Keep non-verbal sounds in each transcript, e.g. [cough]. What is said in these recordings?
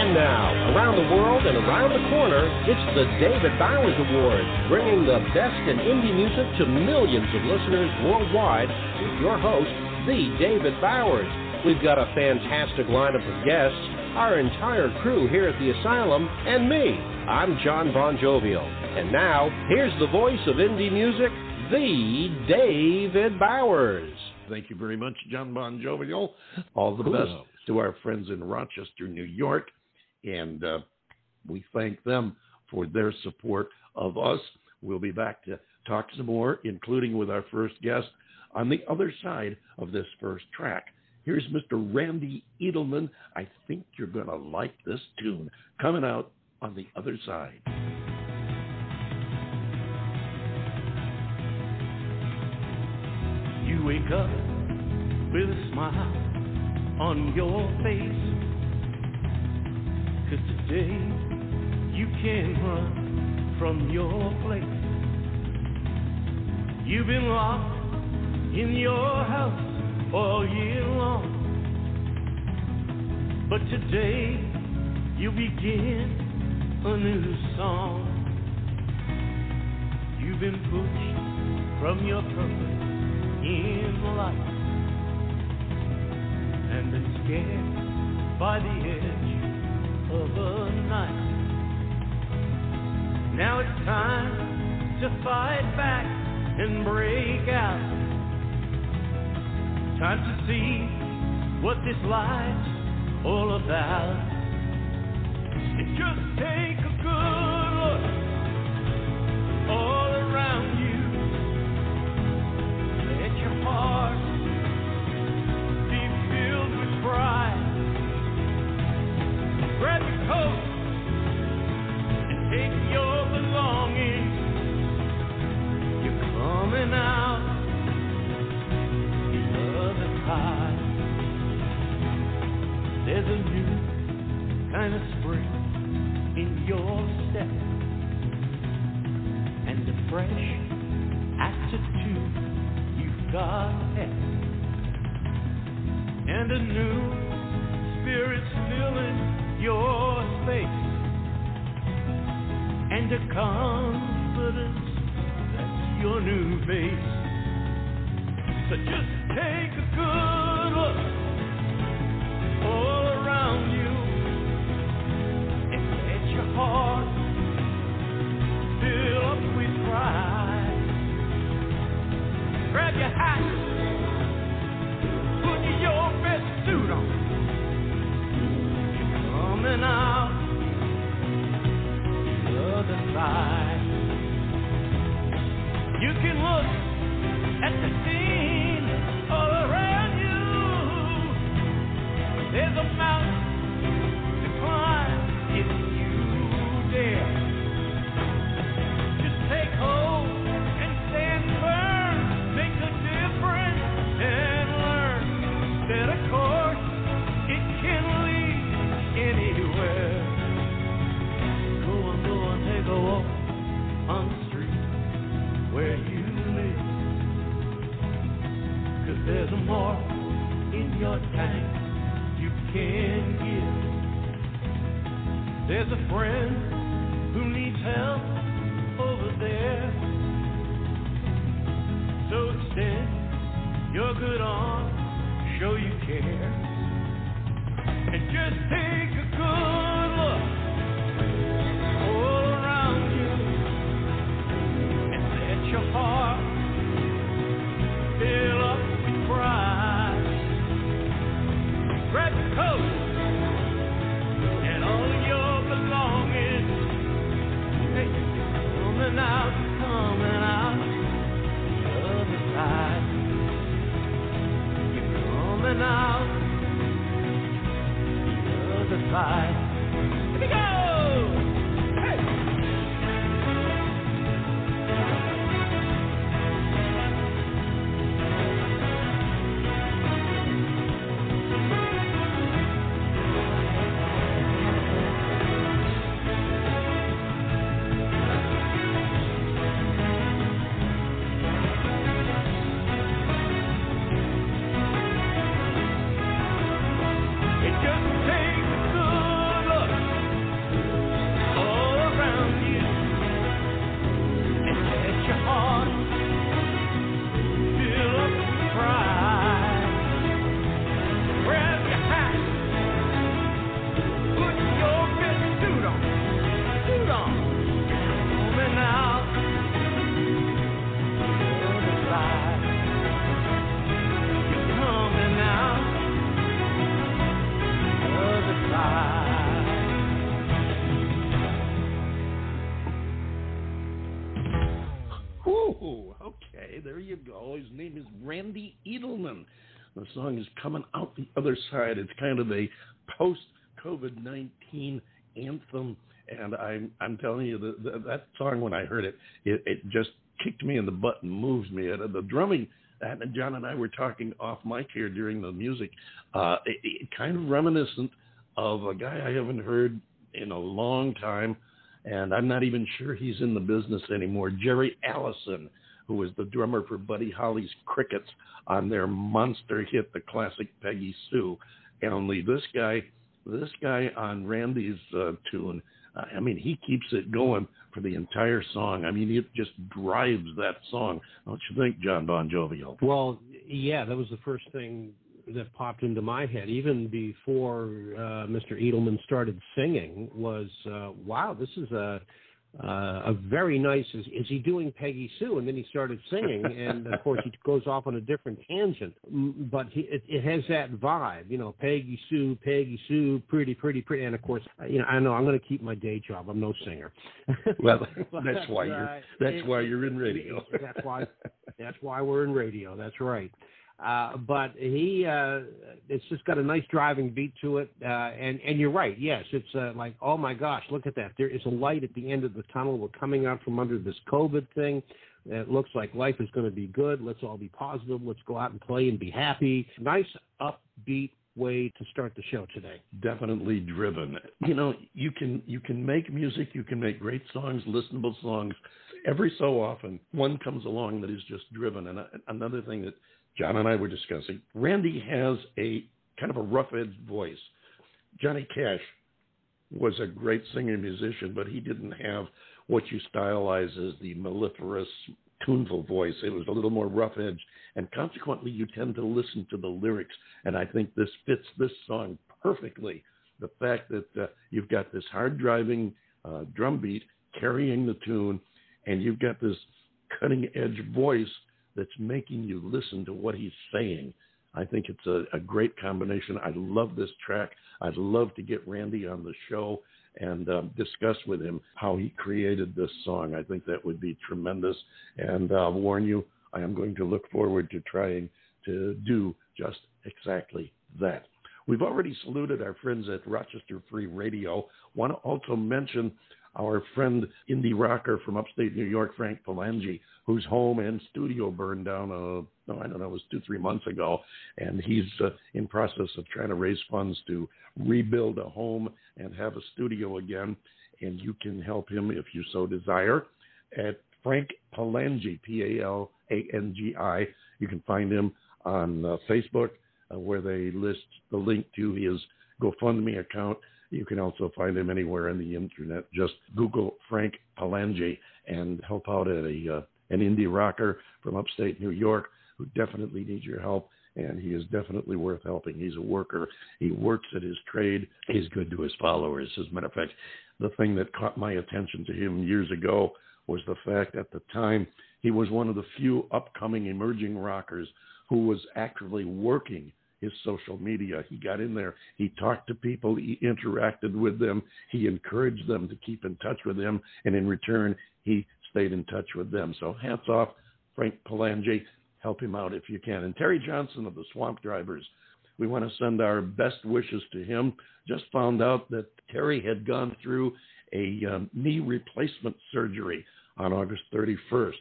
And now, around the world and around the corner, it's the David Bowers Award, bringing the best in indie music to millions of listeners worldwide with your host, the David Bowers. We've got a fantastic lineup of guests, our entire crew here at the Asylum, and me. I'm John Bon Jovial. And now, here's the voice of indie music, the David Bowers. Thank you very much, John Bon Jovial. All the best to our friends in Rochester, New York. And uh, we thank them for their support of us. We'll be back to talk some more, including with our first guest on the other side of this first track. Here's Mr. Randy Edelman. I think you're going to like this tune coming out on the other side. You wake up with a smile on your face. Cause today you can't run from your place. You've been locked in your house all year long. But today you begin a new song. You've been pushed from your purpose in life and been scared by the edge of a knife. Now it's time to fight back and break out. Time to see what this life's all about. And just there's more in your tank you can give. There's a friend who needs help over there. So extend your good arm, show you care. And just take a good the His name is Randy Edelman. The song is coming out the other side. It's kind of a post COVID 19 anthem. And I'm, I'm telling you, the, the, that song, when I heard it, it, it just kicked me in the butt and moves me. The drumming, and John and I were talking off mic here during the music, uh, it, it kind of reminiscent of a guy I haven't heard in a long time, and I'm not even sure he's in the business anymore. Jerry Allison, who was the drummer for Buddy Holly's Crickets on their monster hit, the classic Peggy Sue. And only this guy, this guy on Randy's uh, tune, uh, I mean, he keeps it going for the entire song. I mean, it just drives that song. Don't you think, John Bon Jovial? Well, yeah, that was the first thing that popped into my head even before uh, Mr. Edelman started singing was, uh, wow, this is a uh, a very nice. Is, is he doing Peggy Sue? And then he started singing, and of course he goes off on a different tangent. But he, it, it has that vibe, you know, Peggy Sue, Peggy Sue, pretty, pretty, pretty. And of course, you know, I know I'm going to keep my day job. I'm no singer. well, [laughs] that's why you're. That's it, why you're in radio. that's why. That's why we're in radio. That's right. Uh, but he, uh, it's just got a nice driving beat to it. Uh, and, and you're right. Yes. It's, uh, like, oh my gosh, look at that. There is a light at the end of the tunnel. We're coming out from under this COVID thing. It looks like life is going to be good. Let's all be positive. Let's go out and play and be happy. Nice upbeat way to start the show today. Definitely driven. You know, you can you can make music, you can make great songs, listenable songs. Every so often, one comes along that is just driven. And uh, another thing that John and I were discussing. Randy has a kind of a rough edged voice. Johnny Cash was a great singer musician, but he didn't have what you stylize as the mellifluous, tuneful voice. It was a little more rough edged, and consequently, you tend to listen to the lyrics. And I think this fits this song perfectly. The fact that uh, you've got this hard driving uh, drum beat carrying the tune, and you've got this cutting edge voice that's making you listen to what he's saying. I think it's a, a great combination. I love this track. I'd love to get Randy on the show and um, discuss with him how he created this song. I think that would be tremendous. And I'll warn you, I am going to look forward to trying to do just exactly that. We've already saluted our friends at Rochester Free Radio. Want to also mention our friend indie rocker from upstate New York, Frank Palangi, whose home and studio burned down, uh, I don't know, it was two, three months ago. And he's uh, in process of trying to raise funds to rebuild a home and have a studio again. And you can help him if you so desire at Frank Palangi, P A L A N G I. You can find him on uh, Facebook, uh, where they list the link to his GoFundMe account you can also find him anywhere on the internet. Just Google Frank Palangi and help out a uh, an indie rocker from upstate New York who definitely needs your help. And he is definitely worth helping. He's a worker. He works at his trade. He's good to his followers. As a matter of fact, the thing that caught my attention to him years ago was the fact at the time he was one of the few upcoming emerging rockers who was actively working his social media. He got in there. He talked to people. He interacted with them. He encouraged them to keep in touch with him. And in return, he stayed in touch with them. So hats off, Frank Palangi. Help him out if you can. And Terry Johnson of the Swamp Drivers. We want to send our best wishes to him. Just found out that Terry had gone through a um, knee replacement surgery on August 31st.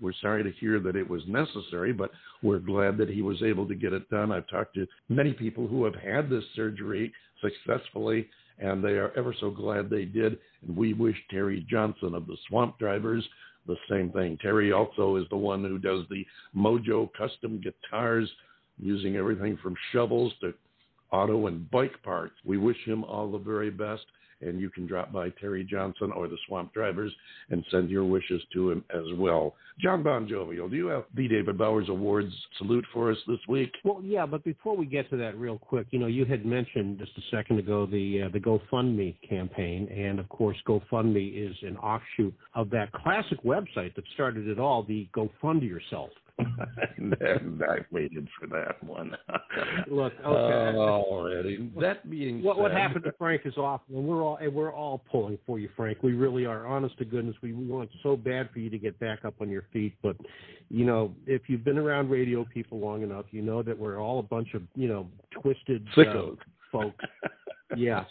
We're sorry to hear that it was necessary, but we're glad that he was able to get it done. I've talked to many people who have had this surgery successfully, and they are ever so glad they did. And we wish Terry Johnson of the Swamp Drivers the same thing. Terry also is the one who does the Mojo custom guitars, using everything from shovels to auto and bike parts. We wish him all the very best and you can drop by Terry Johnson or the Swamp Drivers and send your wishes to him as well. John Bon Jovial, do you have the David Bowers Awards salute for us this week? Well, yeah, but before we get to that, real quick, you know, you had mentioned just a second ago the uh, the GoFundMe campaign, and of course, GoFundMe is an offshoot of that classic website that started it all, the GoFund Yourself [laughs] I waited for that one. [laughs] Look, [laughs] okay. Already. That being what said, what happened to Frank is awful, and we're all and we're all pulling for you, Frank. We really are. Honest to goodness, we, we want so bad for you to get back up on your feet. But you know, if you've been around radio people long enough, you know that we're all a bunch of you know twisted uh, folks. yes.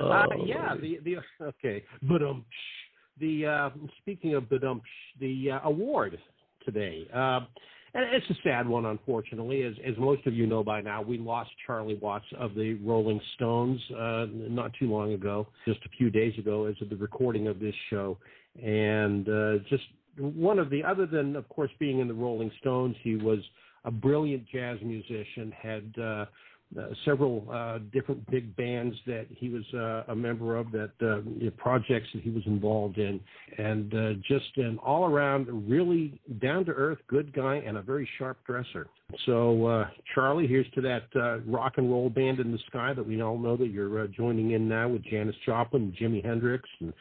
Oh, uh, yeah. The the okay, but um, the uh, speaking of but um, the uh, award today. Uh, and it's a sad one, unfortunately. As, as most of you know by now, we lost Charlie Watts of the Rolling Stones uh, not too long ago, just a few days ago, as of the recording of this show. And uh, just one of the, other than, of course, being in the Rolling Stones, he was a brilliant jazz musician, had uh, several uh, different big bands that he was uh, a member of, that uh, projects that he was involved in, and uh, just an all-around really down-to-earth good guy and a very sharp dresser. So, uh, Charlie, here's to that uh, rock and roll band in the sky that we all know that you're uh, joining in now with Janis Joplin, Jimi Hendrix, and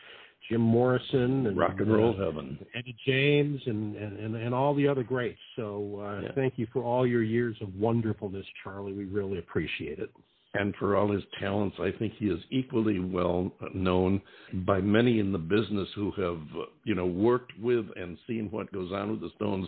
Jim Morrison, and rock and roll uh, heaven. Eddie James and, and, and, all the other greats. So uh, Yeah. thank you for all your years of wonderfulness, Charlie. We really appreciate it. and for all his talents, I think he is equally well known by many in the business who have, uh, you know, worked with and seen what goes on with the Stones.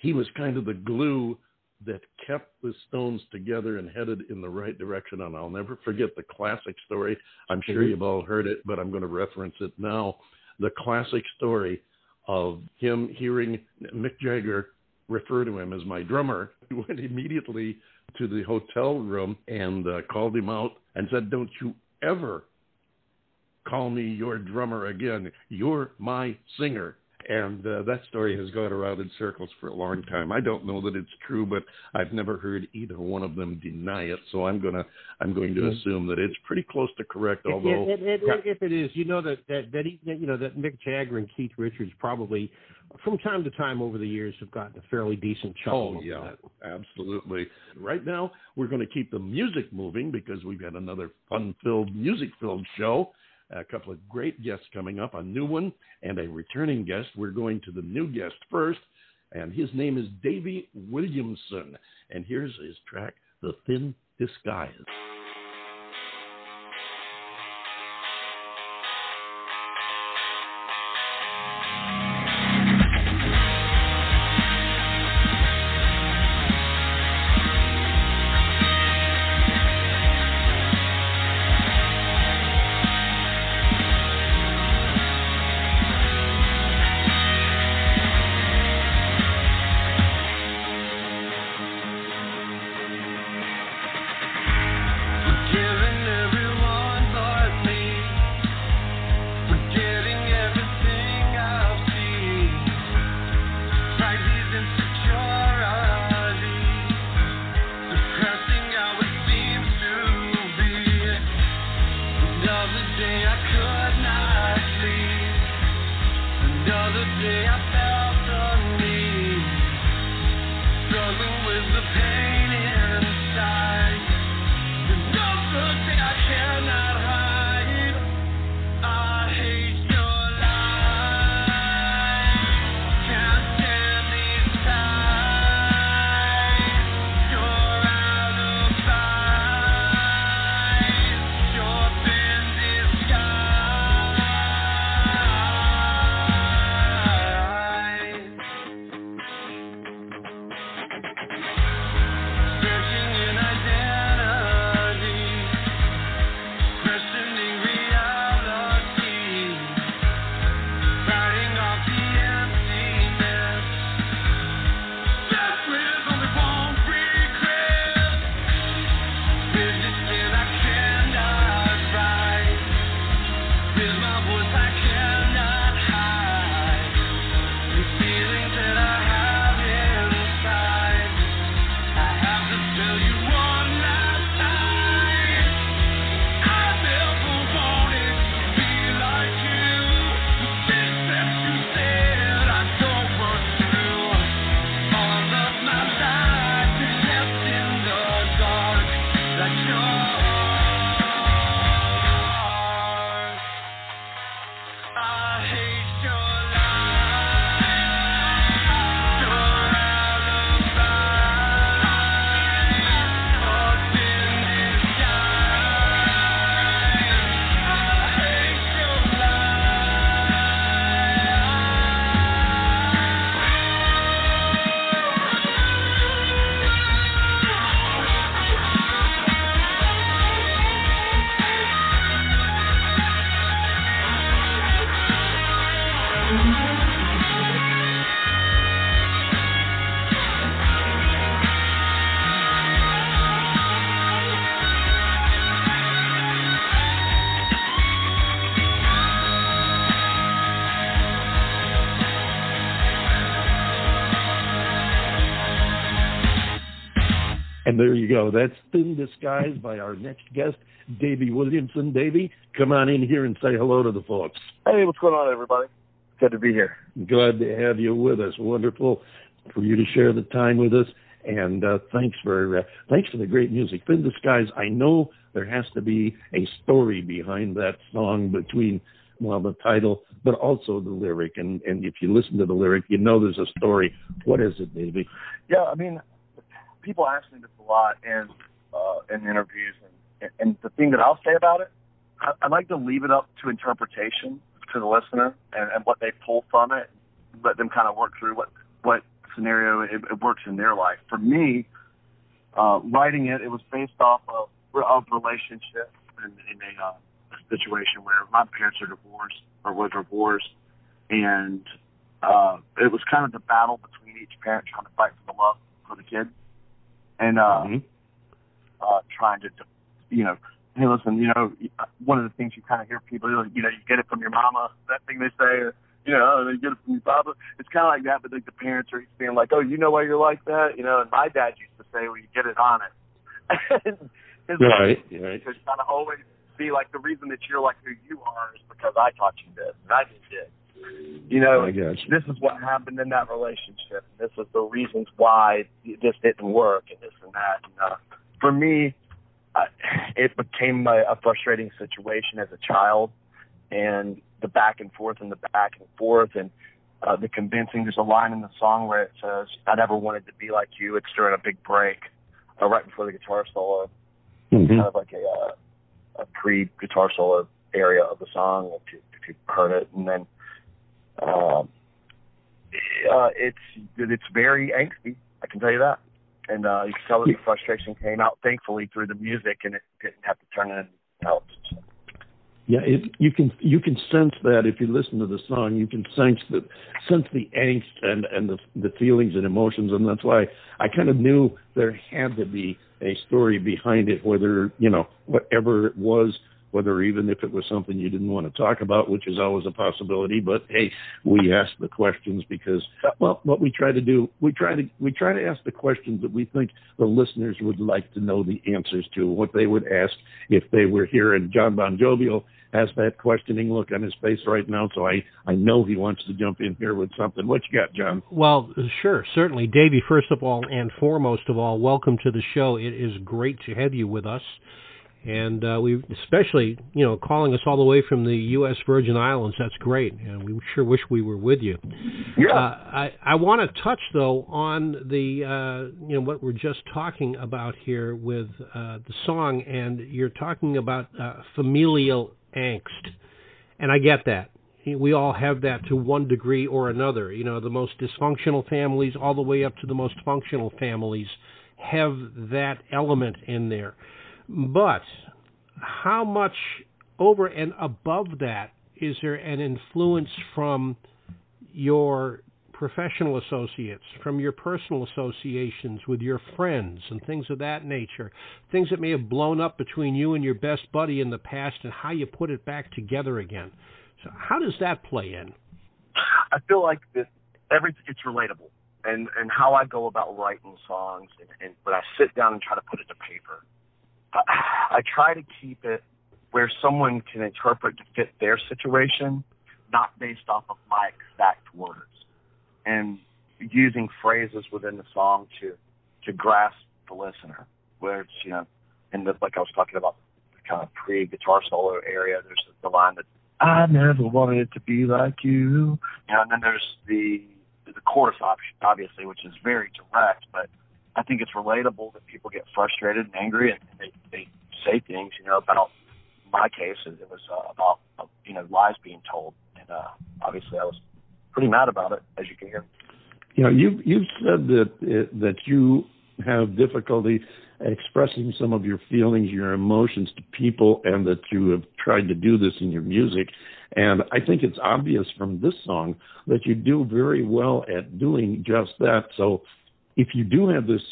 He was kind of the glue that kept the Stones together and headed in the right direction. And I'll never forget the classic story. I'm sure Mhm. you've all heard it, but I'm going to reference it now. The classic story of him hearing Mick Jagger refer to him as my drummer. He went immediately to the hotel room and uh, called him out and said, Don't you ever call me your drummer again. You're my singer. And uh, that story has gone around in circles for a long time. I don't know that it's true, but I've never heard either one of them deny it. So I'm gonna I'm going to assume that it's pretty close to correct. Although if, if, if, if it is, you know that that that, he, you know that Mick Jagger and Keith Richards probably, from time to time over the years, have gotten a fairly decent chuckle. Of that. Oh yeah, absolutely. Right now, we're going to keep the music moving because we've got another fun-filled, music-filled show. A couple of great guests coming up, a new one and a returning guest. We're going to the new guest first, and his name is Davy Williamson. And here's his track, "The Thin Disguise." And there you go. That's Thin Disguise by our next guest, Davy Williamson. Davy, come on in here and say hello to the folks. Hey, what's going on, everybody? Good to be here. Glad to have you with us. Wonderful for you to share the time with us. And uh, thanks for uh, thanks for the great music. Thin Disguise. I know there has to be a story behind that song between well the title, but also the lyric. And and if you listen to the lyric, you know there's a story. What is it, Davy? Yeah, I mean, people ask me this a lot in uh, in interviews, and and the thing that I'll say about it, I, I like to leave it up to interpretation to the listener and, and what they pull from it. Let them kind of work through what what scenario it, it works in their life. For me, uh, writing it, it was based off of of relationship in, in a, uh, situation where my parents are divorced or were divorced, and uh, it was kind of the battle between each parent trying to fight for the love for the kid and uh, mm-hmm. uh, trying to, you know, hey, listen, you know, one of the things you kind of hear people, you know, you get it from your mama, that thing they say, you know, oh, they get it from your papa. It's kind of like that, but like the parents are being like, oh, you know why you're like that, you know. And my dad used to say, well, you get it on it. [laughs] His right, right. To kind of always be like the reason that you're like who you are is because I taught you this and I did this. You know, I guess. this is what happened in that relationship. This is the reasons why this didn't work and this and that. And, uh, for me, uh, it became a, a frustrating situation as a child, and the back and forth and the back and forth and uh, the convincing. There's a line in the song where it says, "I never wanted to be like you." It's during a big break, uh, right before the guitar solo, mm-hmm. kind of like a uh, a pre-guitar solo area of the song, if you if you heard it, and then um, uh, it's it's very angsty. I can tell you that, and uh, you can tell that the frustration came out thankfully through the music, and it didn't have to turn into else. Yeah, it, you can you can sense that if you listen to the song, you can sense the sense the angst and and the the feelings and emotions, and that's why I kind of knew there had to be a story behind it, whether you know whatever it was whether even if it was something you didn't want to talk about, which is always a possibility. But hey, we ask the questions because, well, what we try to do, we try to we try to ask the questions that we think the listeners would like to know the answers to, what they would ask if they were here. And John Bon Jovial has that questioning look on his face right now, so I I know he wants to jump in here with something. What you got, John? Well, sure, certainly, Davy. First of all, and foremost of all, welcome to the show. It is great to have you with us and uh, we especially you know calling us all the way from the U.S. Virgin Islands. That's great, and we sure wish we were with you. Yeah. Uh, I I want to touch though on the uh, you know what we're just talking about here with uh, the song, and you're talking about uh, familial angst, and I get that. We all have that to one degree or another. You know, the most dysfunctional families, all the way up to the most functional families, have that element in there but how much over and above that is there an influence from your professional associates, from your personal associations with your friends and things of that nature, things that may have blown up between you and your best buddy in the past and how you put it back together again. So how does that play in? I feel like this every it's relatable. And and how I go about writing songs and, and when I sit down and try to put it to paper I try to keep it where someone can interpret to fit their situation, not based off of my exact words, and using phrases within the song to to grasp the listener. Where it's you know, in the like I was talking about the kind of pre-guitar solo area. There's the line that I never wanted it to be like you, you know, and then there's the the chorus option, obviously, which is very direct, but I think it's relatable that people get frustrated and angry and they, they say things, you know, about my case. It, was uh, about, uh, you know, lies being told. And uh, obviously I was pretty mad about it, as you can hear. You know, you, you've said that, uh, that you have difficulty expressing some of your feelings, your emotions to people, and that you have tried to do this in your music. And I think it's obvious from this song that you do very well at doing just that. So if you do have this,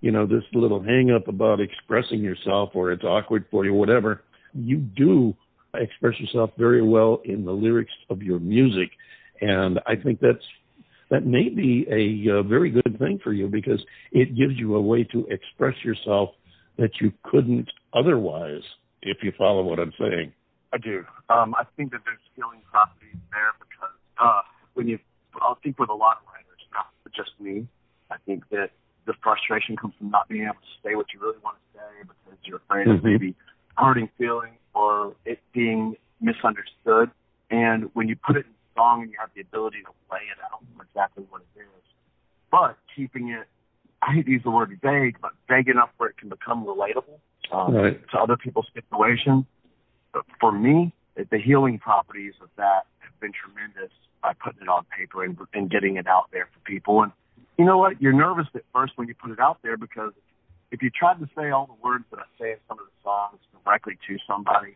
you know, this little hang up about expressing yourself or it's awkward for you, whatever, you do express yourself very well in the lyrics of your music. And I think that's that may be a uh, very good thing for you because it gives you a way to express yourself that you couldn't otherwise, if you follow what I'm saying. I do. Um, I think that there's healing properties there because uh, when you, I think with a lot of writers, not just me, I think that the frustration comes from not being able to say what you really want to say because you're afraid mm-hmm. of maybe hurting feelings or it being misunderstood. And when you put it in song and you have the ability to lay it out exactly what it is, but keeping it, I hate to use the word vague, but vague enough where it can become relatable um, right. to other people's situations. But for me, the healing properties of that have been tremendous by putting it on paper and, and getting it out there for people. And you know what? You're nervous at first when you put it out there because if you tried to say all the words that I say in some of the songs directly to somebody,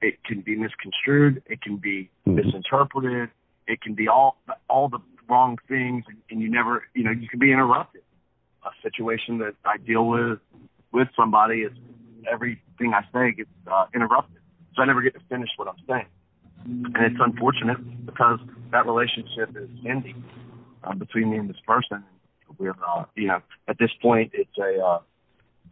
it can be misconstrued, it can be mm-hmm. misinterpreted, it can be all all the wrong things, and, and you never, you know, you can be interrupted. A situation that I deal with with somebody is everything I say gets uh, interrupted, so I never get to finish what I'm saying, and it's unfortunate because that relationship is ending uh, between me and this person. We're, uh, you know, at this point, it's a uh,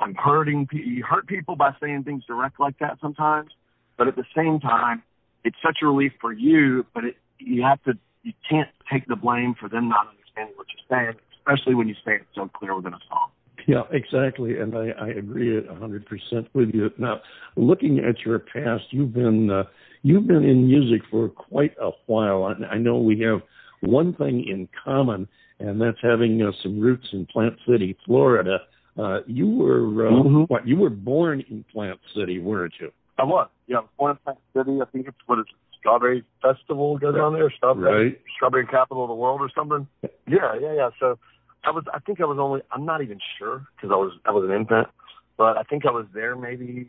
I'm hurting. You hurt people by saying things direct like that sometimes, but at the same time, it's such a relief for you. But it, you have to, you can't take the blame for them not understanding what you're saying, especially when you say it so clear within a song. Yeah, exactly, and I, I agree hundred percent with you. Now, looking at your past, you've been uh, you've been in music for quite a while. I, I know we have one thing in common, and that's having uh, some roots in Plant City, Florida. Uh, you were uh, mm-hmm. what? You were born in Plant City, weren't you? I was. Yeah, I was born in Plant City. I think it's what is it, Strawberry Festival goes on there. Strawberry, right. Strawberry capital of the world or something. Yeah, yeah, yeah. So I was. I think I was only. I'm not even sure because I was. I was an infant, but I think I was there maybe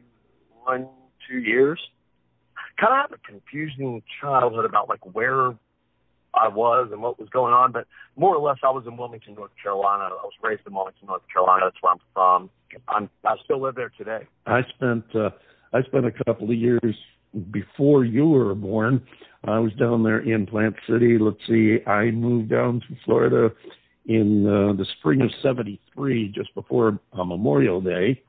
one, two years. Kind of have a confusing childhood about like where I was and what was going on. But more or less, I was in Wilmington, North Carolina. I was raised in Wilmington, North Carolina. That's where I'm from. I'm, I still live there today. I spent uh, I spent a couple of years before you were born. I was down there in Plant City. Let's see, I moved down to Florida in uh, the spring of '73, just before uh, Memorial Day,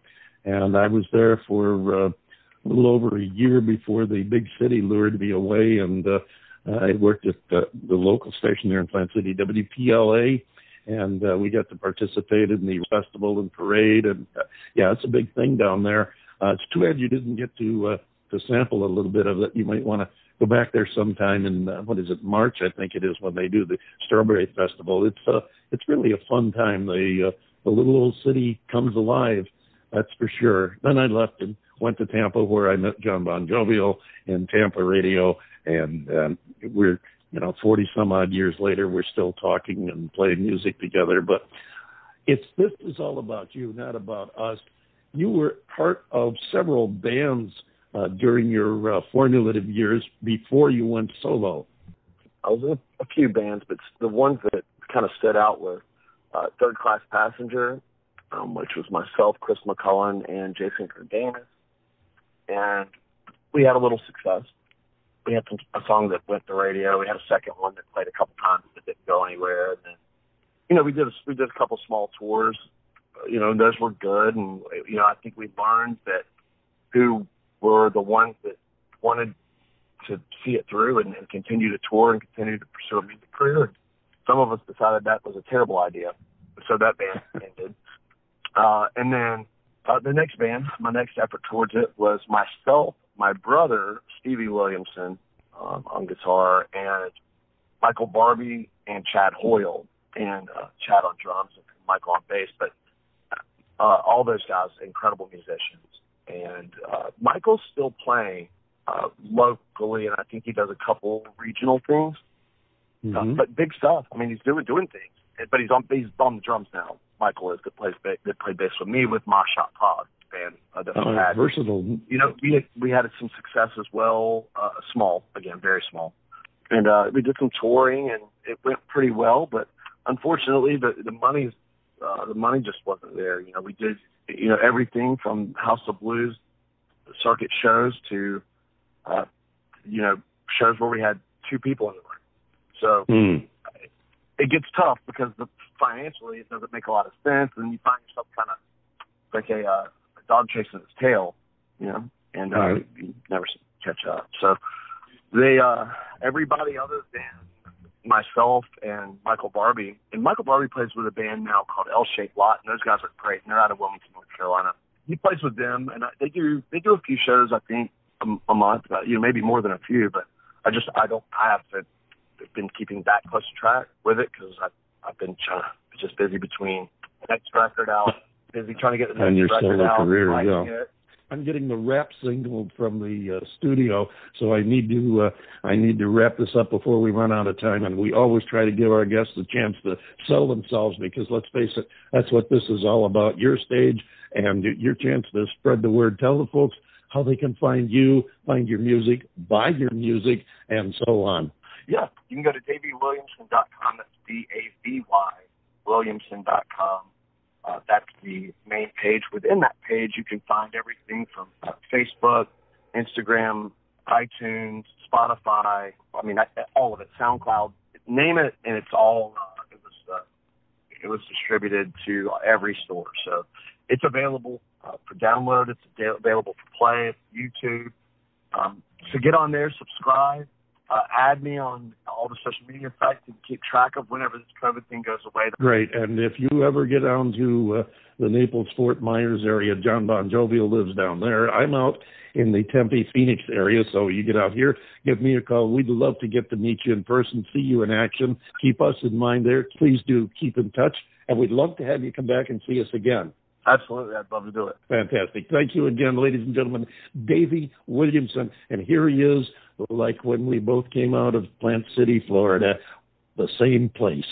and I was there for uh, a little over a year before the big city lured me away and. Uh, I worked at the, the local station there in Plant City, WPLA, and uh, we got to participate in the festival and parade. And uh, yeah, it's a big thing down there. Uh, it's too bad you didn't get to uh, to sample a little bit of it. You might want to go back there sometime in uh, what is it March? I think it is when they do the Strawberry Festival. It's uh, it's really a fun time. The uh, the little old city comes alive. That's for sure. Then I left and went to Tampa where I met John Bon Jovial in Tampa radio and um, we're you know 40 some odd years later we're still talking and playing music together. But it's this is all about you not about us. You were part of several bands uh, during your uh, formulative years before you went solo. I was in a, a few bands but the ones that kind of stood out were uh, third class passenger um, which was myself chris mccullen and jason cardenas and we had a little success we had some, a song that went to radio. We had a second one that played a couple times that didn't go anywhere. And then, you know, we did a, we did a couple small tours. You know, and those were good. And you know, I think we learned that who were the ones that wanted to see it through and, and continue to tour and continue to pursue a music career. Some of us decided that was a terrible idea, so that band ended. Uh, and then uh, the next band, my next effort towards it was myself my brother Stevie Williamson um, on guitar, and Michael Barbie and Chad Hoyle, and uh, Chad on drums and Michael on bass. But uh, all those guys, incredible musicians, and uh, Michael's still playing uh, locally, and I think he does a couple regional things. Uh, mm-hmm. Uh, but big stuff. I mean, he's doing doing things, but he's on he's on the drums now. Michael is that plays that played bass with me with Shot Pod band uh, that we had. Versatile. You know, we had, we had some success as well. Uh, small, again, very small, and uh, we did some touring, and it went pretty well. But unfortunately, the the money uh, the money just wasn't there. You know, we did you know everything from House of Blues circuit shows to uh, you know shows where we had two people in the room. So. Mm. it gets tough because the financially it doesn't make a lot of sense, and you find yourself kind of like a, uh, a dog chasing its tail, you know, and uh, Right. you never catch up. So they uh, everybody other than myself and Michael Barbie, and Michael Barbie plays with a band now called L Shaped Lot, and those guys are great, and they're out of Wilmington, North Carolina. He plays with them, and I, they do they do a few shows, I think, a, a month, uh, you know, maybe more than a few, but I just I don't I haven't been keeping that close track with it because I've I've been trying to just busy between next record out, busy trying to get the next And your record solo out, career, writing yeah. it. I'm getting the rap signal from the uh, studio, so I need to uh, I need to wrap this up before we run out of time. And we always try to give our guests a chance to sell themselves because let's face it, that's what this is all about. Your stage and your chance to spread the word. Tell the folks how they can find you, find your music, buy your music, and so on. Yeah, you can go to davyWilliamson.com. That's D-A-V-Y Williamson.com. Uh, that's the main page. Within that page, you can find everything from uh, Facebook, Instagram, iTunes, Spotify. I mean, I, all of it. SoundCloud. Name it, and it's all. Uh, it was. Uh, it was distributed to every store, so it's available uh, for download. It's available for play. YouTube. Um, so get on there, subscribe uh, add me on all the social media sites and keep track of whenever this COVID thing goes away. Great. And if you ever get down to uh, the Naples Fort Myers area, John Bon Jovial lives down there. I'm out in the Tempe Phoenix area, so you get out here, give me a call. We'd love to get to meet you in person, see you in action. Keep us in mind there. Please do keep in touch, and we'd love to have you come back and see us again. Absolutely, I'd love to do it. Fantastic. Thank you again, ladies and gentlemen. Davy Williamson. And here he is, like when we both came out of Plant City, Florida, the same place.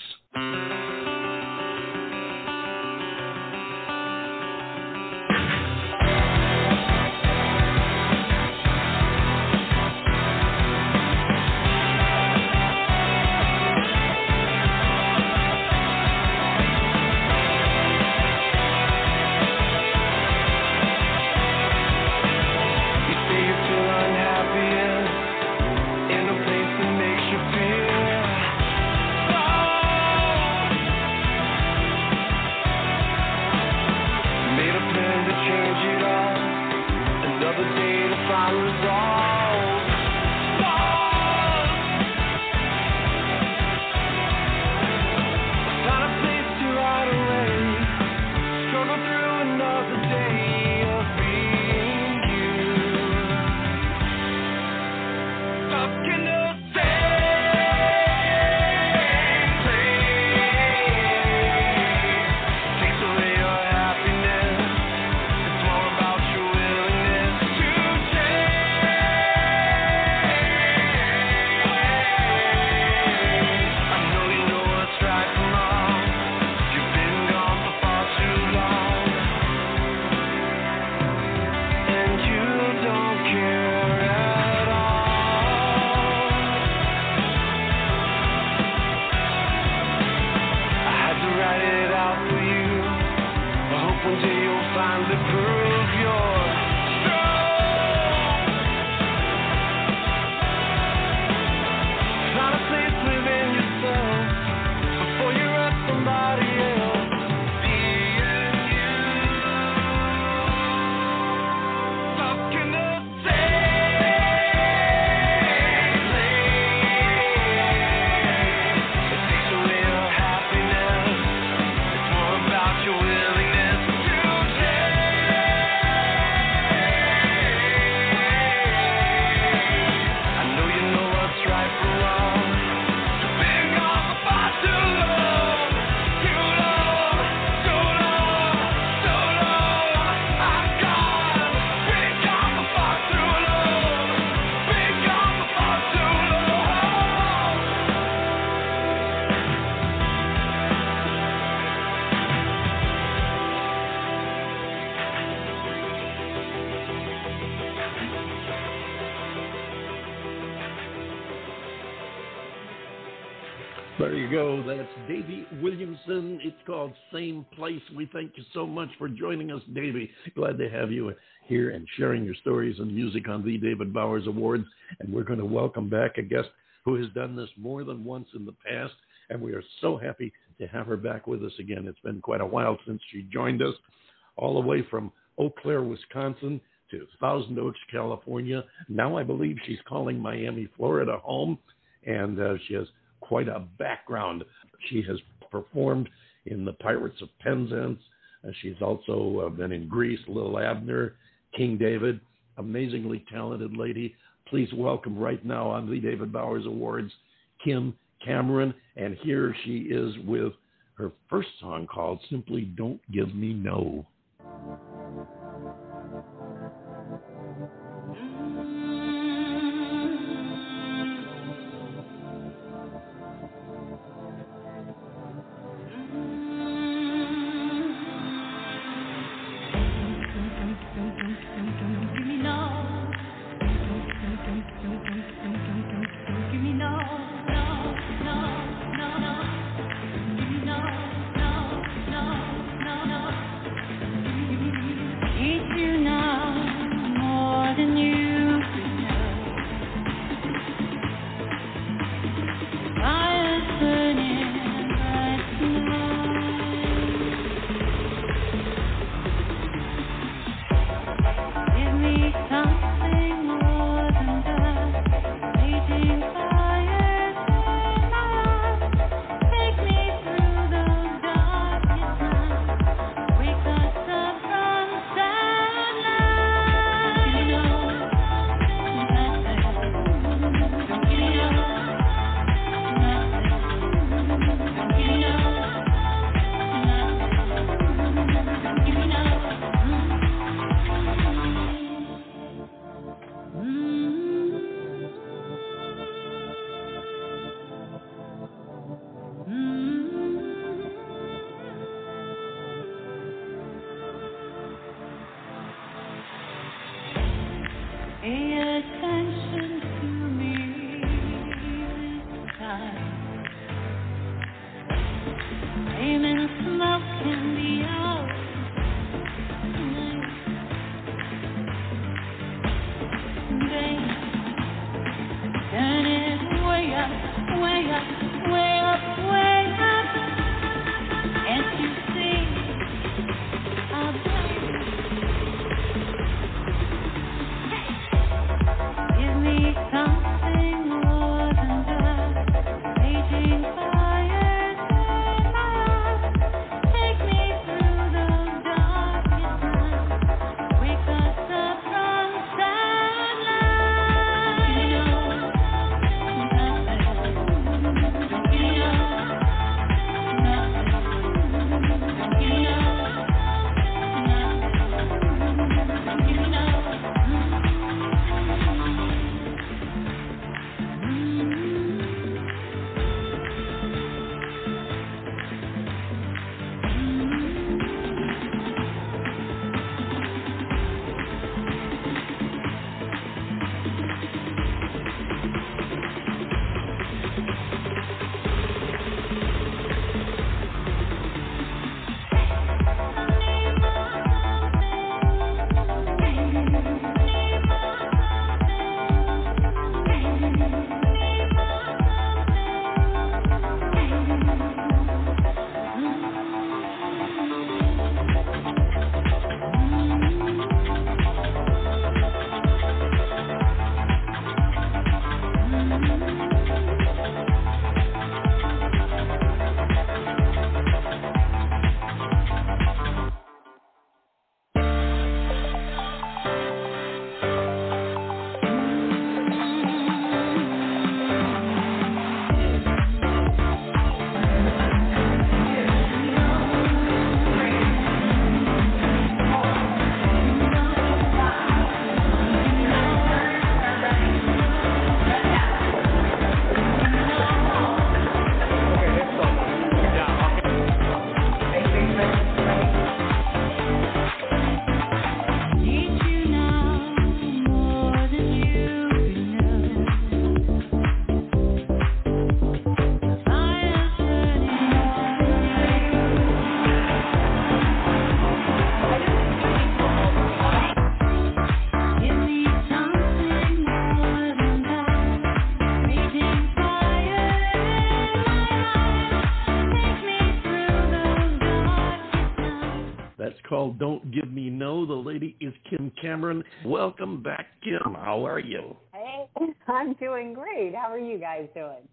Go. That's Davy Williamson. It's called Same Place. We thank you so much for joining us, Davy. Glad to have you here and sharing your stories and music on the David Bowers Awards. And we're going to welcome back a guest who has done this more than once in the past. and we are so happy to have her back with us again. It's been quite a while since she joined us, all the way from Eau Claire, Wisconsin to Thousand Oaks, California. Now I believe she's calling Miami, Florida home, and uh, she has quite a background. She has performed in the Pirates of Penzance. Uh, she's also uh, been in Grease, Little Abner, King David. Amazingly talented lady. Please welcome right now on the David Bowers Awards, Kim Cameron. And here she is with her first song called Simply Don't Give Me No. How are you guys doing?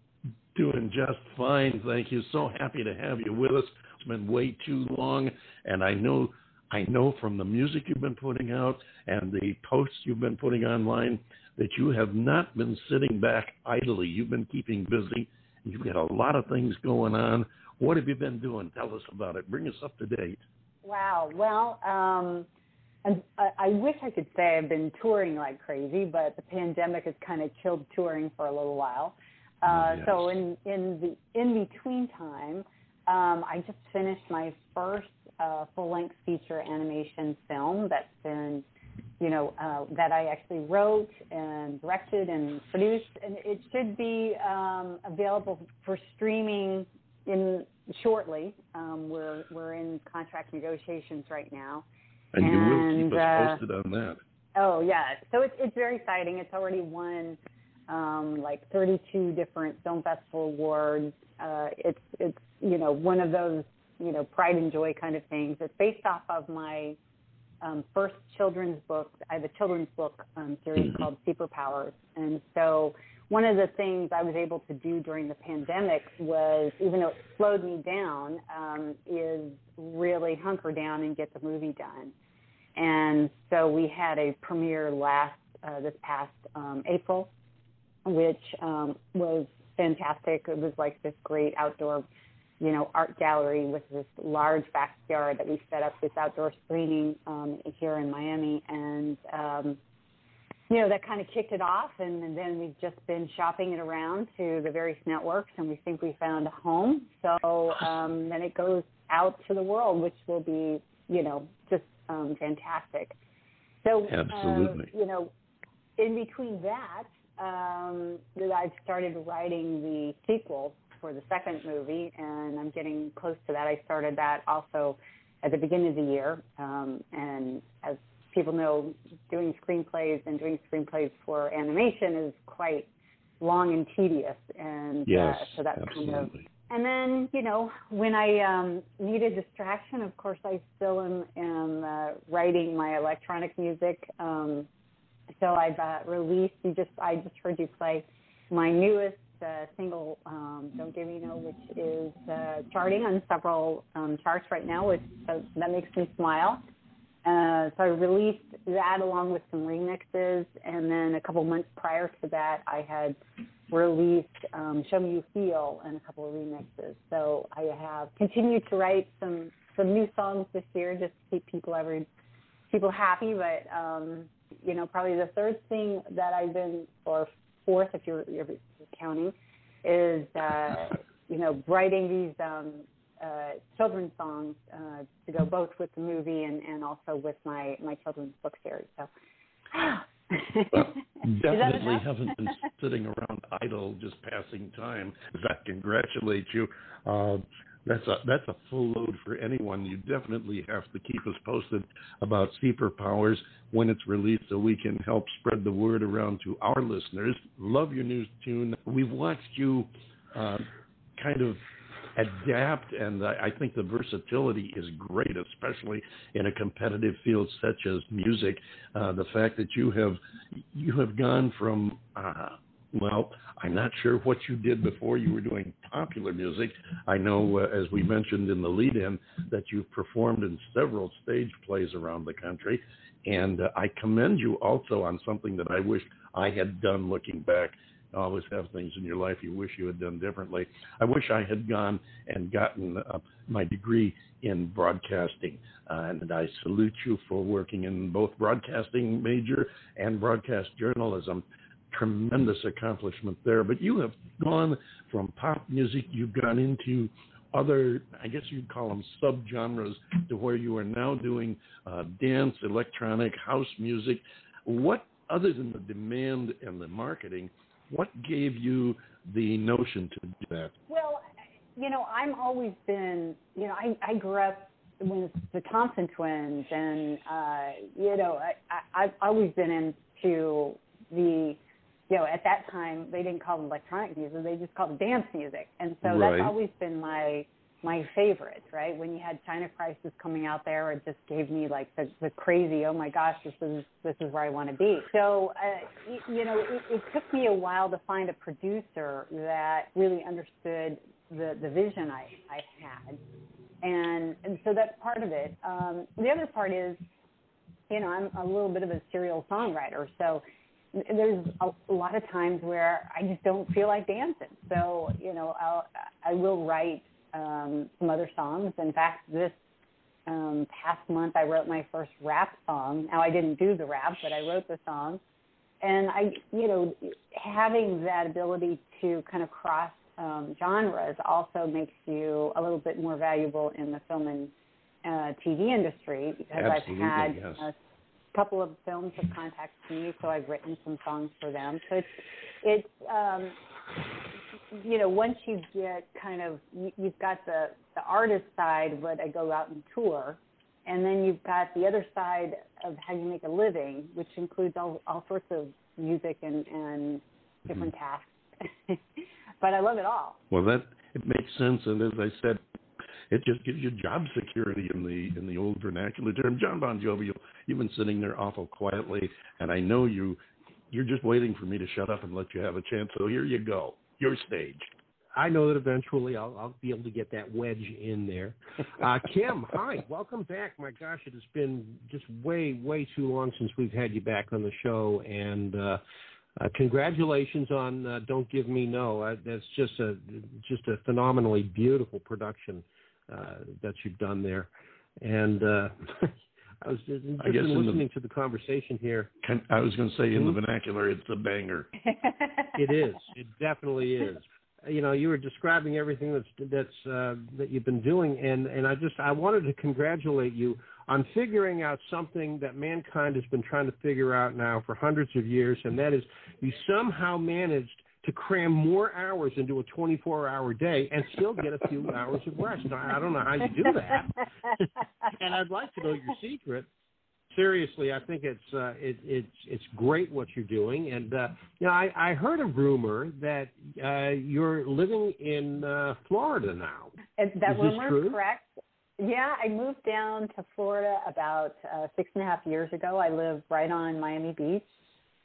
Doing just fine, thank you. So happy to have you with us. It's been way too long, and I know I know from the music you've been putting out and the posts you've been putting online that you have not been sitting back idly. You've been keeping busy. You've got a lot of things going on. What have you been doing? Tell us about it. Bring us up to date. Wow. Well, um, I, I wish I could say I've been touring like crazy, but the pandemic has kind of killed touring for a little while. Uh, Oh, yes. So in in the in between time, um, I just finished my first uh, full length feature animation film that's been, you know, uh, that I actually wrote and directed and produced, and it should be um, available for streaming in shortly. Um, we're we're in contract negotiations right now. And you will And, keep us uh, posted on that. Oh yeah, so it's it's very exciting. It's already won um, like 32 different film festival awards. Uh, it's it's you know one of those you know pride and joy kind of things. It's based off of my um, first children's book. I have a children's book um, series called Superpowers, and so one of the things I was able to do during the pandemic was, even though it slowed me down, um, is really hunker down and get the movie done. And so we had a premiere last uh, this past um, April, which um, was fantastic. It was like this great outdoor, you know, art gallery with this large backyard that we set up this outdoor screening um, here in Miami, and um, you know that kind of kicked it off. And, and then we've just been shopping it around to the various networks, and we think we found a home. So um, then it goes out to the world, which will be, you know, just um, fantastic. So, Absolutely. Uh, you know, in between that, um, that I've started writing the sequel for the second movie, and I'm getting close to that. I started that also at the beginning of the year, um, and as people know, doing screenplays and doing screenplays for animation is quite long and tedious, and Yes, uh, so that's kind of and then, you know, when I um, need a distraction, of course, I still am, am uh, writing my electronic music. Um, so I've uh, released. You just, I just heard you play my newest uh, single, um, "Don't Give Me No," which is uh, charting on several um, charts right now, which uh, that makes me smile. Uh, so I released that along with some remixes, and then a couple months prior to that, I had released um, "Show Me You Feel" and a couple of remixes. So I have continued to write some some new songs this year just to keep people every people happy. But um, you know, probably the third thing that I've been, or fourth if you're, you're counting, is uh, you know writing these um, uh, children's songs uh, to go both with the movie and, and also with my my children's book series. So. [gasps] Well, definitely haven't been sitting around idle, just passing time. I congratulate you. Uh, that's a that's a full load for anyone. You definitely have to keep us posted about Super Powers when it's released, so we can help spread the word around to our listeners. Love your new tune. We've watched you uh, kind of adapt, and I think the versatility is great, especially in a competitive field such as music. Uh, the fact that you have you have gone from uh, well, I'm not sure what you did before you were doing popular music. I know, uh, as we mentioned in the lead-in, that you've performed in several stage plays around the country, and uh, I commend you also on something that I wish I had done looking back always have things in your life you wish you had done differently. I wish I had gone and gotten uh, my degree in broadcasting, uh, and I salute you for working in both broadcasting major and broadcast journalism. Tremendous accomplishment there. But you have gone from pop music, you've gone into other, I guess you'd call them subgenres, to where you are now doing uh, dance, electronic, house music. What, other than the demand and the marketing, what gave you the notion to do that? Well, you know, I'm always been, you know, I, I grew up with the Thompson twins, and uh, you know, I, I, I've always been into the, you know, at that time they didn't call it electronic music; they just called it dance music, and so Right. that's always been my my favorites, right? When you had China Crisis coming out there, it just gave me like the, the crazy, oh my gosh, this is this is where I want to be. So, uh, you know, it, it took me a while to find a producer that really understood the the vision I I had, and and so that's part of it. Um, the other part is, you know, I'm a little bit of a serial songwriter, so there's a, lot of times where I just don't feel like dancing. So, you know, I'll I will write um, some other songs. In fact, this um, past month I wrote my first rap song. Now I didn't do the rap, but I wrote the song. And I, you know, having that ability to kind of cross um, genres also makes you a little bit more valuable in the film and uh, TV industry because Absolutely, I've had yes. a couple of films have contacted me, so I've written some songs for them. So it's it's um, you know once you get kind of you, you've got the the artist side, but I go out and tour, and then you've got the other side of how you make a living, which includes all all sorts of music and and different mm-hmm. tasks. [laughs] but I love it all. Well, that it makes sense, and as I said, it just gives you job security in the in the old vernacular term. John Bon Jovial, you've been sitting there awful quietly, and I know you you're just waiting for me to shut up and let you have a chance. So here you go, your stage. I know that eventually I'll, I'll be able to get that wedge in there. [laughs] Uh, Kim, hi, welcome back. My gosh, it has been just way, way too long since we've had you back on the show, and uh, uh, congratulations on uh, "Don't Give Me No." Uh, that's just a just a phenomenally beautiful production uh, that you've done there, and uh, [laughs] I was just, just I guess in the- listening to the conversation here. Can- I was going to say in the Mhm. vernacular, it's a banger. [laughs] It is. It definitely is. You know, you were describing everything that's that's uh, that you've been doing, and and I just I wanted to congratulate you on figuring out something that mankind has been trying to figure out now for hundreds of years, and that is you somehow managed to cram more hours into a 24-hour day and still get a few [laughs] hours of rest. Now, I don't know how you do that, [laughs] and I'd like to know your secret seriously, I think it's uh, it, it's it's great what you're doing, and uh, you know I, I heard a rumor that uh, you're living in uh, Florida now. And that Is rumor true? is correct. Yeah, I moved down to Florida about uh, six and a half years ago. I live right on Miami Beach,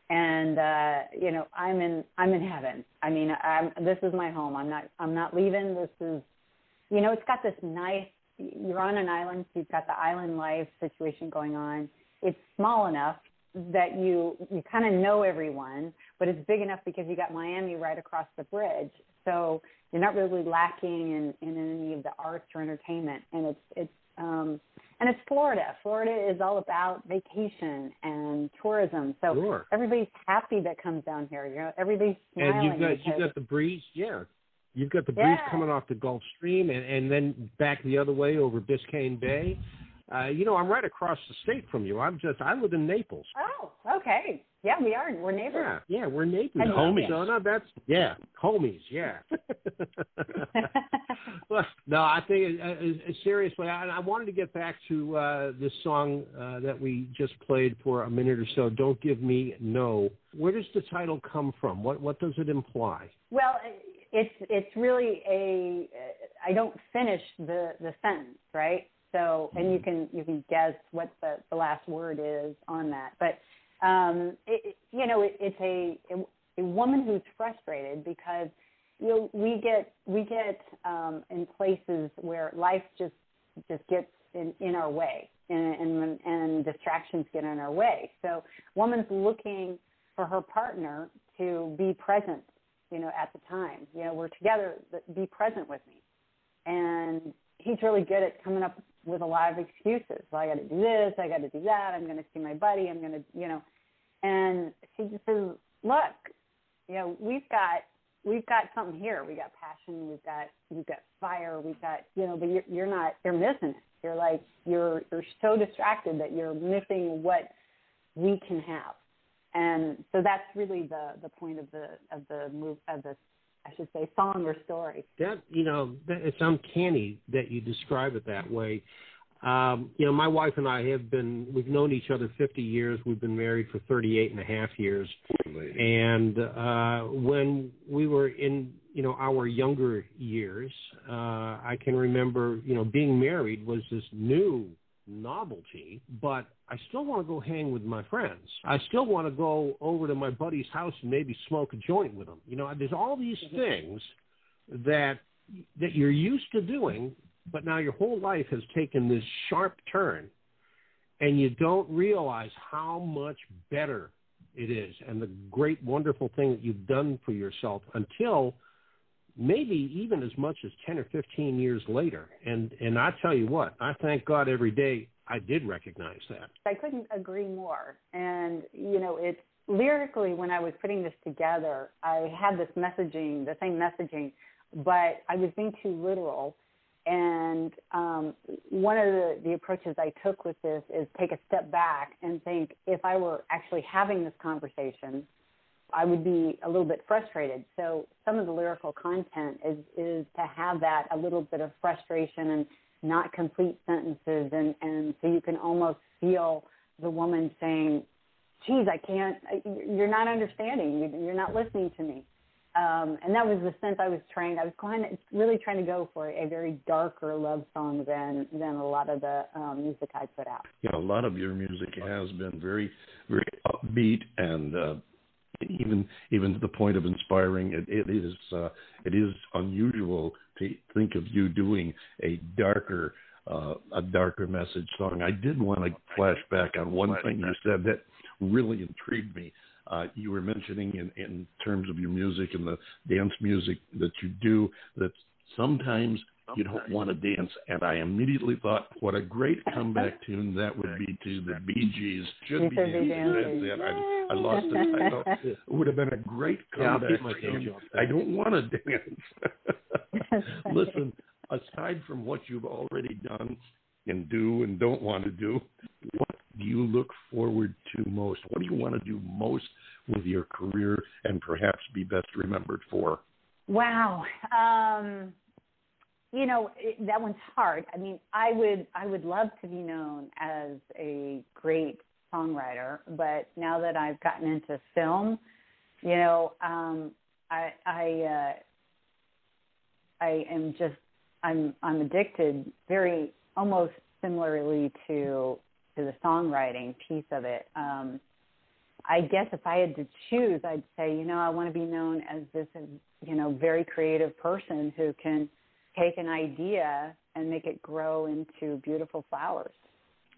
and uh, you know I'm in I'm in heaven. I mean, I'm, this is my home. I'm not I'm not leaving. This is, you know, it's got this nice. You're on an island, so you've got the island life situation going on. It's small enough that you you kind of know everyone, but it's big enough because you got Miami right across the bridge. So you're not really lacking in, in any of the arts or entertainment. And it's it's um, and it's Florida. Florida is all about vacation and tourism. So Sure. everybody's happy that comes down here. You know, everybody's smiling. And you've got because- you've got the breeze, yeah. You've got the breeze Yeah. coming off the Gulf Stream, and, and then back the other way over Biscayne Bay. Uh, you know, I'm right across the state from you. I'm just I live in Naples. oh, okay. Yeah, we are. We're neighbors. Yeah, yeah, we're neighbors. And homies. So no, that's yeah, homies. Yeah. [laughs] well, no, I think uh, uh, seriously, I, I wanted to get back to uh, this song uh, that we just played for a minute or so. Don't give me no. Where does the title come from? What what does it imply? Well, it's it's really a. I don't finish the the sentence, right? So, and you can you can guess what the the last word is on that. But um, it, it- you know, it, it's a, a a woman who's frustrated because you know we get we get um, in places where life just just gets in, in our way and, and and distractions get in our way. So, woman's looking for her partner to be present you know, at the time. You know, we're together, but be present with me. And he's really good at coming up with a lot of excuses. Well, I got to do this, I got to do that, I'm going to see my buddy, I'm going to, you know. And she just says, look, you know, we've got we've got something here. We got passion, we've got we've got fire, we've got, you know, but you're you're not you're missing it. You're like you're you're so distracted that you're missing what we can have and so that's really the the point of the of the move of the I should say song or story. That you know, it's uncanny that you describe it that way. Um, you know, my wife and I have been we've known each other 50 years. We've been married for 38 and a half years. And uh, when we were in you know our younger years. Uh, I can remember you know being married was this new novelty, but I still want to go hang with my friends. I still want to go over to my buddy's house and maybe smoke a joint with him. You know, there's all these mm-hmm. things that that you're used to doing, but now your whole life has taken this sharp turn, and you don't realize how much better it is and the great, wonderful thing that you've done for yourself until maybe even as much as 10 or 15 years later. And, and I tell you what, I thank God every day I did recognize that. I couldn't agree more. And, you know, it's lyrically, when I was putting this together, I had this messaging, the same messaging, but I was being too literal. And um, one of the, the approaches I took with this is take a step back and think if I were actually having this conversation, I would be a little bit frustrated. So some of the lyrical content is is to have that a little bit of frustration and not complete sentences, and and so you can almost feel the woman saying, "Geez, I can't. You're not understanding. You're not listening to me." Um, and that was the sense I was trying. I was kind really trying to go for a very darker love song than than a lot of the um, music I put out. Yeah, a lot of your music has been very, very upbeat and uh, even even to the point of inspiring. It, it is uh, it is unusual to think of you doing a darker uh, a darker message song. I did want to flash back on one thing you said that really intrigued me. Uh, you were mentioning in, in terms of your music and the dance music that you do that sometimes you don't want to dance. And I immediately thought, what a great [laughs] comeback tune that would be to the Bee Gees. Should be dancing. That's it. I, I lost [laughs] it. Would have been a great comeback. Yeah, I don't want to dance. [laughs] Listen, aside from what you've already done and do and don't want to do, what do you look forward to most? What do you want to do most with your career and perhaps be best remembered for? Wow. Um, you know it, that one's hard. I mean, I would I would love to be known as a great songwriter, but now that I've gotten into film, you know, um, I I uh, I am just I'm I'm addicted very almost similarly to to the songwriting piece of it. Um, I guess if I had to choose, I'd say, you know, I want to be known as this, you know, very creative person who can take an idea and make it grow into beautiful flowers.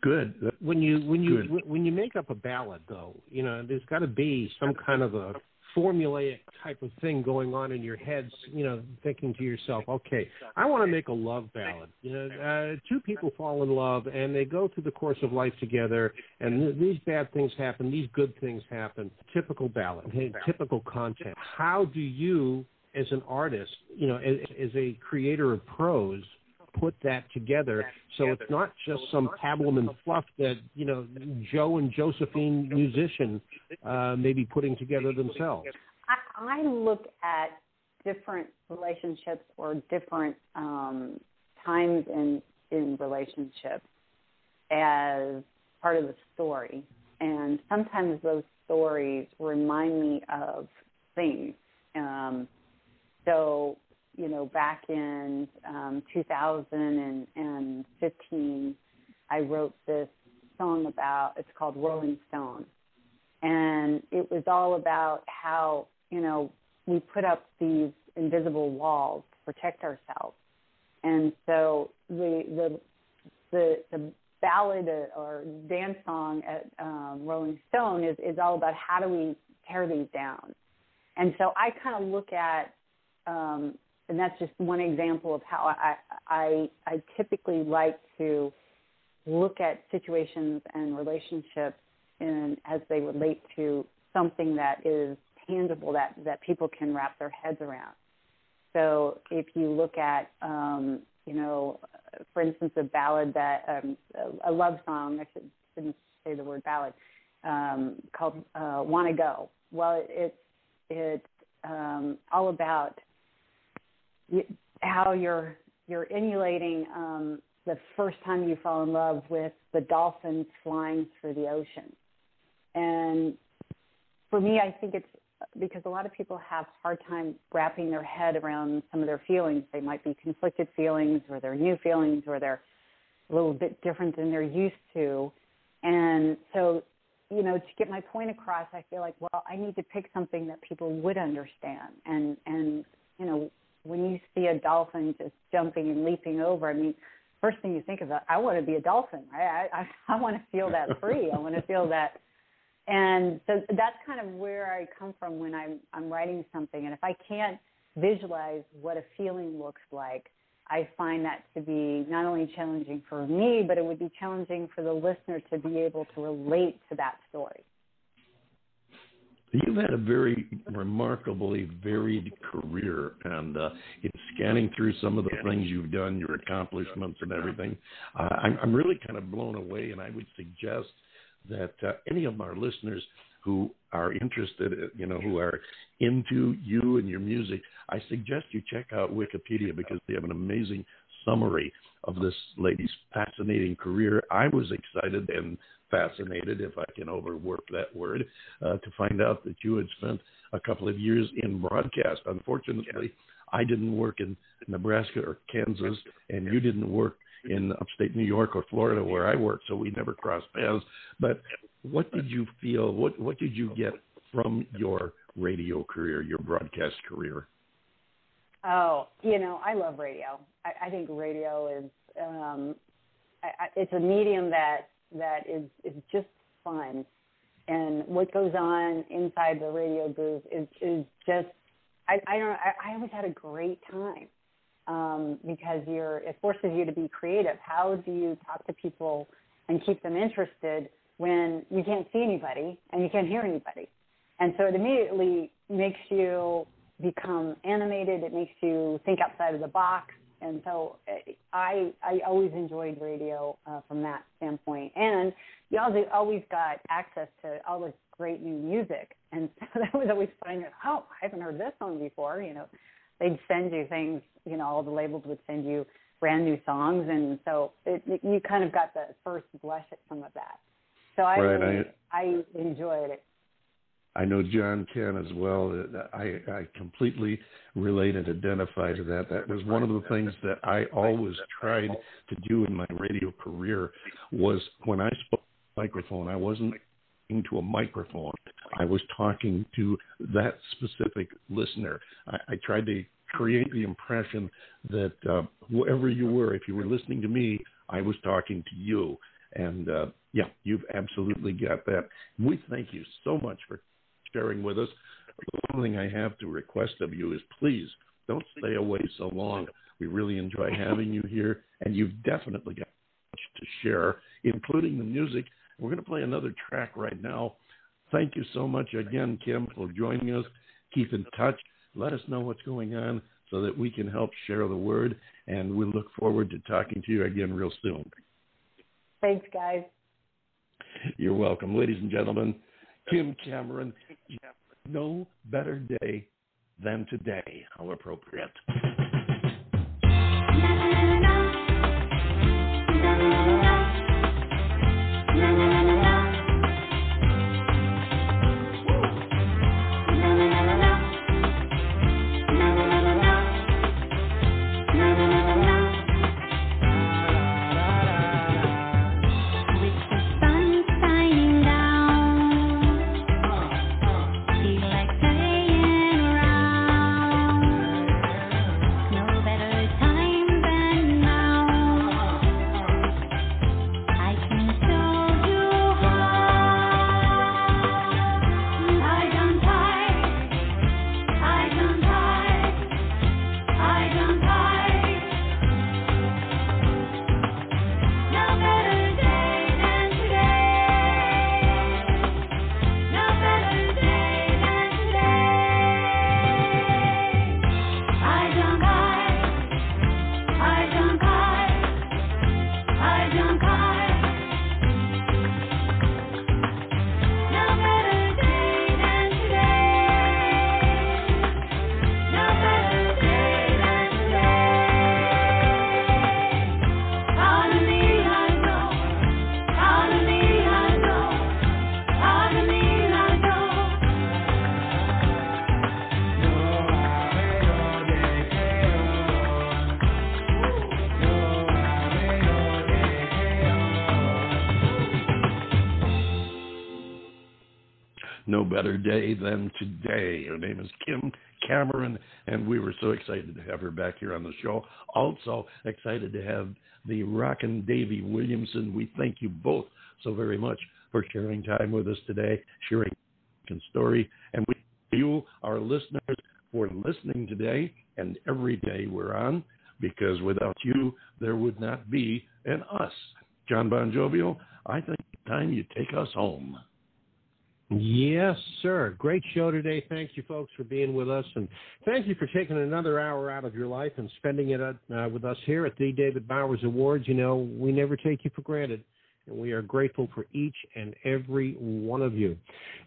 Good. When you when you Good. when you make up a ballad, though, you know, there's got to be some kind of a formulaic type of thing going on in your heads. You know, thinking to yourself, okay, I want to make a love ballad. You know, uh, two people fall in love and they go through the course of life together, and th- these bad things happen, these good things happen. Typical ballad, typical content. How do you as an artist, you know, as, as a creator of prose, put that together so it's not just some pablum and fluff that you know Joe and Josephine musician uh, may be putting together themselves. I, I look at different relationships or different um, times in in relationships as part of the story, and sometimes those stories remind me of things. Um, so, you know, back in um, 2015, I wrote this song about, it's called Rolling Stone. And it was all about how, you know, we put up these invisible walls to protect ourselves. And so the, the, the, the ballad or dance song at um, Rolling Stone is, is all about how do we tear these down. And so I kind of look at um, and that's just one example of how I, I I typically like to look at situations and relationships and as they relate to something that is tangible that that people can wrap their heads around. So if you look at um, you know, for instance, a ballad that um, a love song, I should, shouldn't say the word ballad, um, called uh, "Wanna Go." Well, it's it's um, all about how you're you're emulating um, the first time you fall in love with the dolphins flying through the ocean. And for me, I think it's because a lot of people have hard time wrapping their head around some of their feelings. They might be conflicted feelings, or they're new feelings, or they're a little bit different than they're used to. And so, you know, to get my point across, I feel like, well, I need to pick something that people would understand. And and you know, when you see a dolphin just jumping and leaping over, I mean, first thing you think about, I want to be a dolphin. I I, [laughs] I want to feel that free. I want to feel that. And so that's kind of where I come from when I'm I'm writing something. And if I can't visualize what a feeling looks like, I find that to be not only challenging for me, but it would be challenging for the listener to be able to relate to that story. You've had a very remarkably varied career, and uh, in scanning through some of the things you've done, your accomplishments and everything, uh, I'm, I'm really kind of blown away. And I would suggest that uh, any of our listeners who are interested, you know, who are into you and your music, I suggest you check out Wikipedia because they have an amazing summary of this lady's fascinating career. I was excited and fascinated, if I can overwork that word, uh, to find out that you had spent a couple of years in broadcast. Unfortunately, I didn't work in Nebraska or Kansas, and you didn't work in upstate New York or Florida where I worked, so we never crossed paths. But what did you feel? What what did you get from your radio career, your broadcast career? Oh, you know, I love radio. I, I think radio is um, I, I, it's a medium that that is is just fun, and what goes on inside the radio booth is is just I, I don't I, I always had a great time um, because you're it forces you to be creative. How do you talk to people and keep them interested when you can't see anybody and you can't hear anybody? And so it immediately makes you become animated. It makes you think outside of the box. And so eh, I I always enjoyed radio uh, from that standpoint. And you always always got access to all this great new music. And [laughs] so that was always fun. Oh, I haven't heard this song before. You know, they'd send you things. You know, all the labels would send you brand new songs, and so it, it, you kind of got the first blush at some of that. So I right, really, I, I enjoyed it. I know John can as well. I, I completely relate and identify to that. That was one of the things that I always tried to do in my radio career was when I spoke microphone, I wasn't into a microphone. I was talking to that specific listener. I, I tried to create the impression that uh, whoever you were, if you were listening to me, I was talking to you. And uh, yeah, you've absolutely got that. We thank you so much for sharing with us. The one thing I have to request of you is please don't stay away so long. We really enjoy having you here, and you've definitely got much to share, including the music. We're going to play another track right now. Thank you so much again, Kim, for joining us. Keep in touch. Let us know what's going on so that we can help share the word, and we look forward to talking to you again real soon. Thanks, guys. You're welcome. Ladies and gentlemen, Kim Cameron, no better day than today. How appropriate. Than today. Her name is Kim Cameron, and we were so excited to have her back here on the show. Also excited to have the Rockin' Davy Williamson. We thank you both so very much for sharing time with us today, sharing your story, and we you, our listeners, for listening today and every day we're on, because without you, there would not be an us. John Bon Jovial, I think it's time you take us home. Yes, sir. Great show today. Thank you, folks, for being with us, and thank you for taking another hour out of your life and spending it uh, with us here at the David Bowers Awards. You know, we never take you for granted and we are grateful for each and every one of you.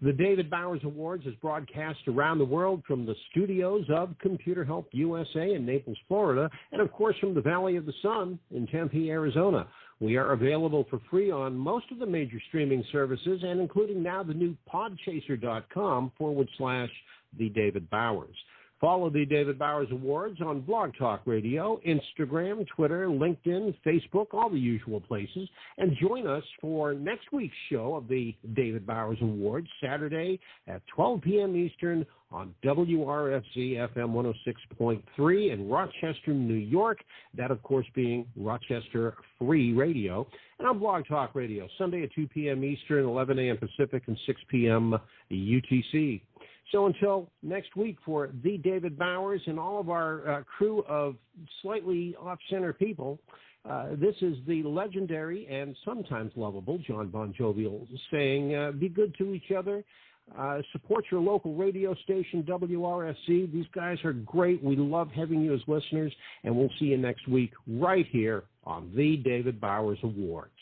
The David Bowers Awards is broadcast around the world from the studios of Computer Help USA in Naples, Florida, and of course from the Valley of the Sun in Tempe, Arizona. We are available for free on most of the major streaming services and including now the new podchaser.com forward slash the David Bowers. Follow the David Bowers Awards on Blog Talk Radio, Instagram, Twitter, LinkedIn, Facebook, all the usual places. And join us for next week's show of the David Bowers Awards, Saturday at 12 p.m. Eastern on WRFZ FM 106.3 in Rochester, New York. That, of course, being Rochester Free Radio. And on Blog Talk Radio, Sunday at 2 p.m. Eastern, 11 a.m. Pacific, and 6 p.m. UTC. So until next week for the David Bowers and all of our uh, crew of slightly off-center people, uh, this is the legendary and sometimes lovable John Bon Jovial saying, uh, be good to each other. Uh, support your local radio station, WRSC. These guys are great. We love having you as listeners, and we'll see you next week right here on the David Bowers Awards.